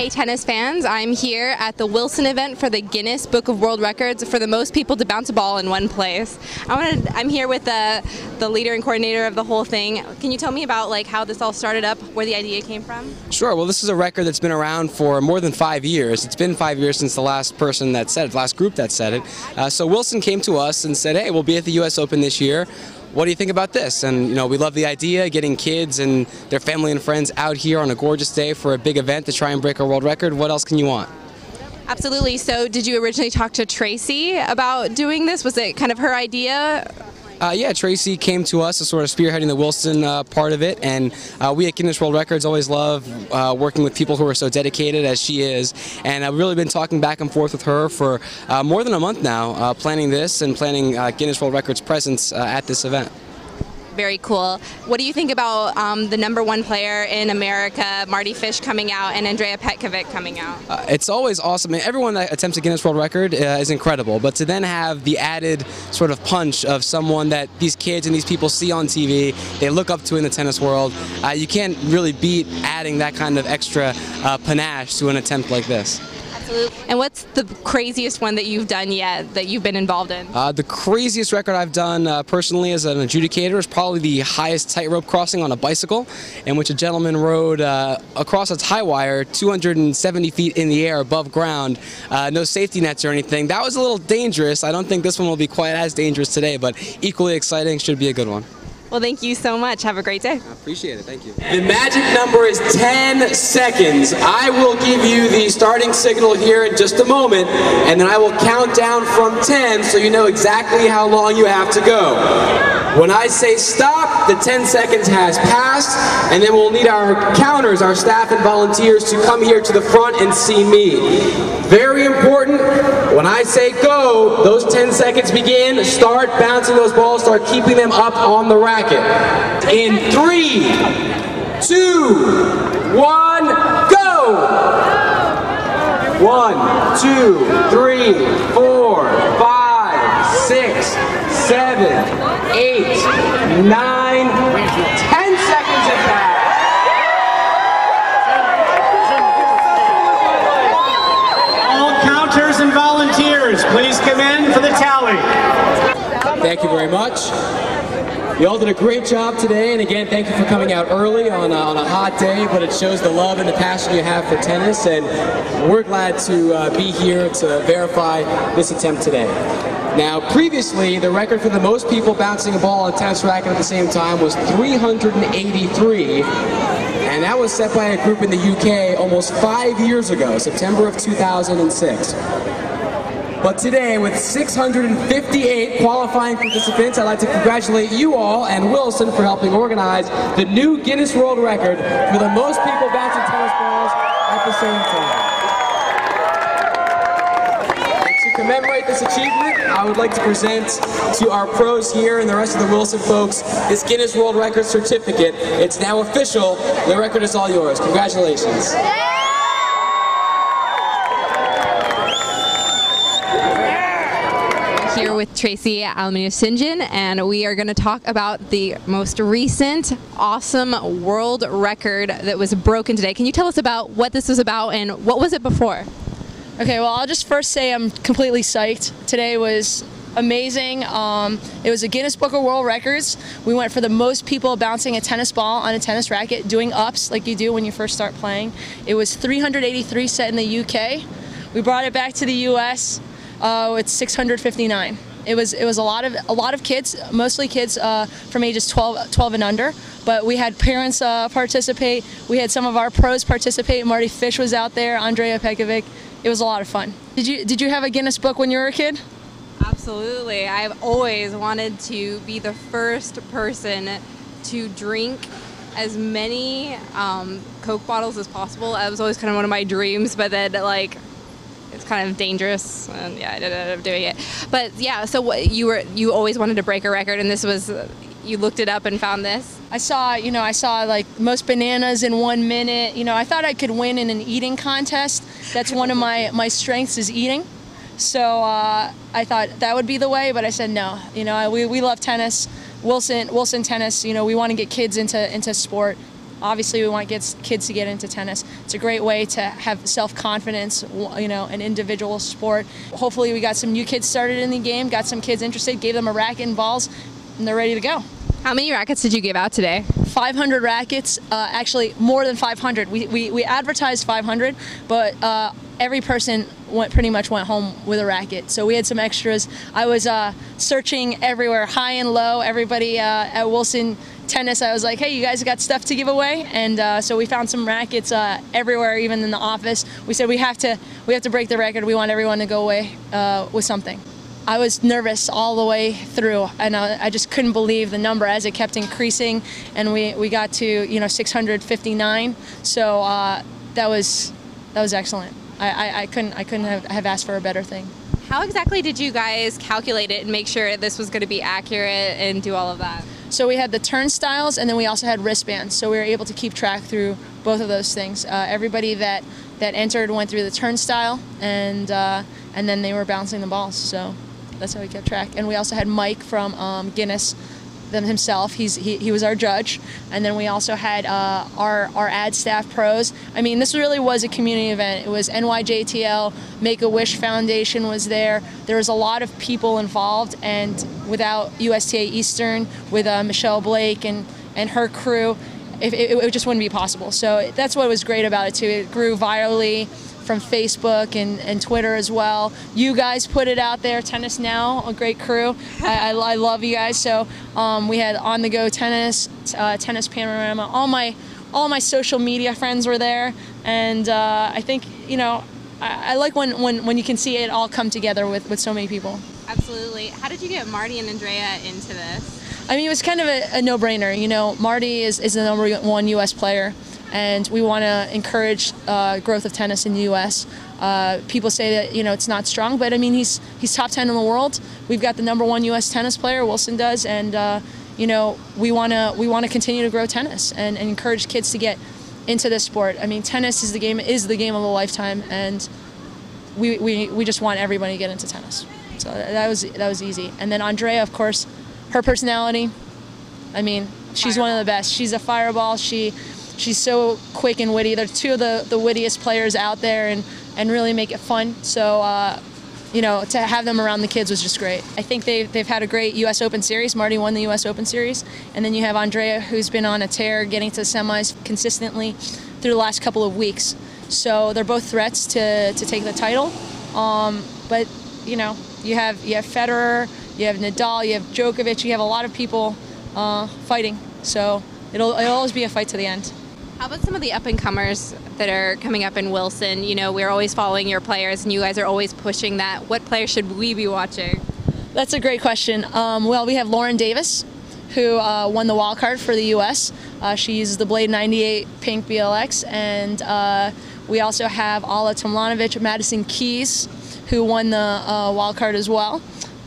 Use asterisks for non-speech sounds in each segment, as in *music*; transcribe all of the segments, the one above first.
Hey tennis fans, I'm here at the Wilson event for the Guinness Book of World Records for the most people to bounce a ball in one place. I wanted, I'm here with the, the leader and coordinator of the whole thing. Can you tell me about like how this all started up, where the idea came from? Sure. Well, this is a record that's been around for more than five years. It's been five years since the last person that said it, the last group that said it. Uh, so Wilson came to us and said, "Hey, we'll be at the U.S. Open this year. What do you think about this?" And you know, we love the idea, getting kids and their family and friends out here on a gorgeous day for a big event to try and break a world record. What else can you want? Absolutely. So, did you originally talk to Tracy about doing this? Was it kind of her idea? Uh, yeah, Tracy came to us as sort of spearheading the Wilson uh, part of it, and uh, we at Guinness World Records always love uh, working with people who are so dedicated as she is, and I've really been talking back and forth with her for uh, more than a month now, uh, planning this and planning Guinness World Records presence at this event. Very cool. What do you think about um, the number one player in America, Mardy Fish, coming out and Andrea Petkovic coming out? Uh, it's always awesome. everyone that attempts a Guinness World Record uh, is incredible, but to then have the added sort of punch of someone that these kids and these people see on TV, they look up to in the tennis world, uh, you can't really beat adding that kind of extra uh, panache to an attempt like this. Absolutely. And what's the craziest one that you've done yet that you've been involved in? Uh, the craziest record I've done uh, personally as an adjudicator is probably the highest tightrope crossing on a bicycle, in which a gentleman rode uh, across a tie wire 270 feet in the air above ground, uh, no safety nets or anything. That was a little dangerous. I don't think this one will be quite as dangerous today, but equally exciting. Should be a good one. Well, thank you so much. Have a great day. I appreciate it. Thank you. The magic number is 10 seconds. I will give you the starting signal here in just a moment, and then I will count down from 10 so you know exactly how long you have to go. When I say stop, the 10 seconds has passed, and then we'll need our counters, our staff and volunteers, to come here to the front and see me. Very important, when I say go, those 10 seconds begin. Start bouncing those balls, start keeping them up on the racket. In three, two, one, go! One, two, three, four, five, six, seven, eight, nine, ten seconds of that. All counters and volunteers, please come in for the tally. Thank you very much. You all did a great job today, and again, thank you for coming out early on a, on a hot day, but it shows the love and the passion you have for tennis, and we're glad to uh, be here to verify this attempt today. Now, previously, the record for the most people bouncing a ball on a tennis racket at the same time was 383, and that was set by a group in the UK almost five years ago, September of 2006. But today, with 658 qualifying participants, I'd like to congratulate you all and Wilson for helping organize the new Guinness World Record for the most people bouncing tennis balls at the same time. to commemorate this achievement, I would like to present to our pros here and the rest of the Wilson folks this Guinness World Record certificate. It's now official. The record is all yours. Congratulations. With Tracy Alamino Sinjin, and we are going to talk about the most recent awesome world record that was broken today. Can you tell us about what this was about and what was it before? Okay, well, I'll just first say I'm completely psyched. Today was amazing. Um, it was a Guinness Book of World Records. We went for the most people bouncing a tennis ball on a tennis racket, doing ups like you do when you first start playing. It was 383 set in the UK. We brought it back to the US. Uh, it's 659. It was it was a lot of a lot of kids, mostly kids uh, from ages 12, 12 and under. But we had parents uh, participate. We had some of our pros participate. Mardy Fish was out there. Andrea Petkovic. It was a lot of fun. Did you did you have a Guinness book when you were a kid? Absolutely. I've always wanted to be the first person to drink as many um, Coke bottles as possible. That was always kind of one of my dreams, but then like it's kind of dangerous and yeah i didn't end up doing it. But yeah so what you were you always wanted to break a record and this was you looked it up and found this? I saw you know i saw like most bananas in one minute. You know i thought i could win in an eating contest. That's one of my my strengths is eating. So uh, i thought that would be the way but i said no. You know we, we love tennis. Wilson wilson tennis you know we want to get kids into into sport obviously we want kids kids to get into tennis. It's a great way to have self confidence, you know, an individual sport. Hopefully, we got some new kids started in the game, got some kids interested, gave them a racket and balls, and they're ready to go. How many rackets did you give out today? 500 rackets, uh, actually more than 500. We, we, we advertised 500, but uh, every person went pretty much went home with a racket. So we had some extras. I was uh, searching everywhere, high and low. Everybody uh, at Wilson Tennis, I was like, hey, you guys got stuff to give away, and uh, so we found some rackets uh, everywhere, even in the office. We said we have to we have to break the record. We want everyone to go away with something. I was nervous all the way through, and I, I, just couldn't believe the number as it kept increasing, and we, we got to you know 659. So uh, that was that was excellent. I, I, I couldn't I couldn't have, have asked for a better thing. How exactly did you guys calculate it and make sure this was going to be accurate and do all of that? So we had the turnstiles, and then we also had wristbands. So we were able to keep track through both of those things. Uh, everybody that that entered went through the turnstile, and uh, and then they were bouncing the balls. So that's how we kept track. And we also had Mike from um, Guinness them himself. He's he, he was our judge, and then we also had uh, our our ad staff pros. I mean, this really was a community event. It was NYJTL, Make a Wish Foundation was there. There was a lot of people involved, and without USTA Eastern, with uh, Michelle Blake and and her crew, it, it, it just wouldn't be possible. So that's what was great about it too. It grew virally from Facebook and, and Twitter as well. You guys put it out there, Tennis Now, a great crew. I, I, I, love you guys. So um, we had on the go tennis, uh, tennis panorama. All my all my social media friends were there, and uh, I think you know I, I, like when, when when you can see it all come together with with so many people. Absolutely. How did you get Mardy and Andrea into this? I mean, it was kind of a, a no-brainer. You know, Mardy is, is the number one U.S. player and we want to encourage uh, growth of tennis in the U.S. Uh, people say that you know it's not strong, but I mean he's he's top 10 in the world. We've got the number one U.S. tennis player, Wilson does, and uh, you know we want to we want to continue to grow tennis and, and, encourage kids to get into this sport. I mean tennis is the game is the game of a lifetime, and we, we, we just want everybody to get into tennis. So that was that was easy. And then Andrea, of course, her personality. I mean, she's fireball. one of the best. She's a fireball. She she's so quick and witty. They're two of the, the wittiest players out there and, and really make it fun. So, uh, you know, to have them around the kids was just great. I think they've, they've had a great U.S. Open series. Mardy won the U.S. Open series. And then you have Andrea, who's been on a tear, getting to the semis consistently through the last couple of weeks. So they're both threats to, to take the title. Um, but, you know, you have, you have Federer, you have Nadal, you have Djokovic, you have a lot of people uh, fighting. So it'll, it'll always be a fight to the end. How about some of the up and comers that are coming up in Wilson? You know, we're always following your players, and you guys are always pushing that. What players should we be watching? That's a great question. Um, well, we have Lauren Davis, who uh, won the wild card for the U.S. Uh, she uses the Blade 98 Pink BLX, and uh, we also have Ajla Tomljanovic, Madison Keys, who won the uh, wild card as well.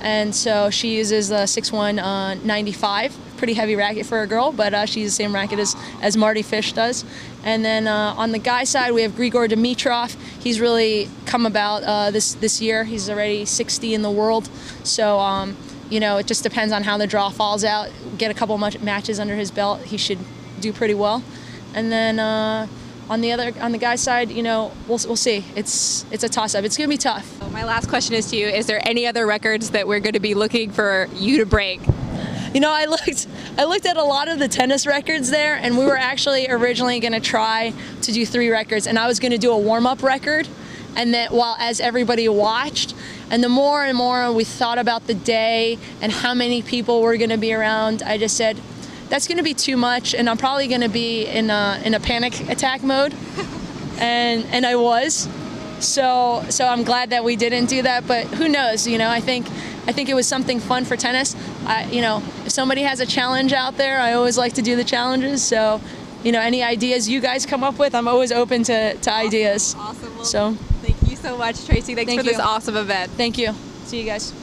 And so she uses the 6'1 uh, 95 pretty heavy racket for a girl, but uh, she's the same racket as, as Mardy Fish does. And then uh, on the guy side, we have Grigor Dimitrov. He's really come about uh, this this year. He's already 60 in the world, so um, you know it just depends on how the draw falls out. Get a couple matches under his belt, he should do pretty well. And then uh, on the other on the guy's side, you know, we'll, we'll see. It's it's a toss up. It's going to be tough. My last question is to you: Is there any other records that we're going to be looking for you to break? You know, I looked I looked at a lot of the tennis records there and we were actually originally going to try to do three records and I was going to do a warm-up record and then while as everybody watched and the more and more we thought about the day and how many people were going to be around, I just said that's going to be too much and I'm probably going to be in a in a panic attack mode. *laughs* and and I was. So so I'm glad that we didn't do that, but who knows, you know, I think I think it was something fun for tennis. I, you know, if somebody has a challenge out there, I always like to do the challenges. So, you know, any ideas you guys come up with, I'm always open to, to ideas. Awesome. Well, so, thank you so much, Tracy. Thanks thank for you. this awesome event. Thank you. See you guys.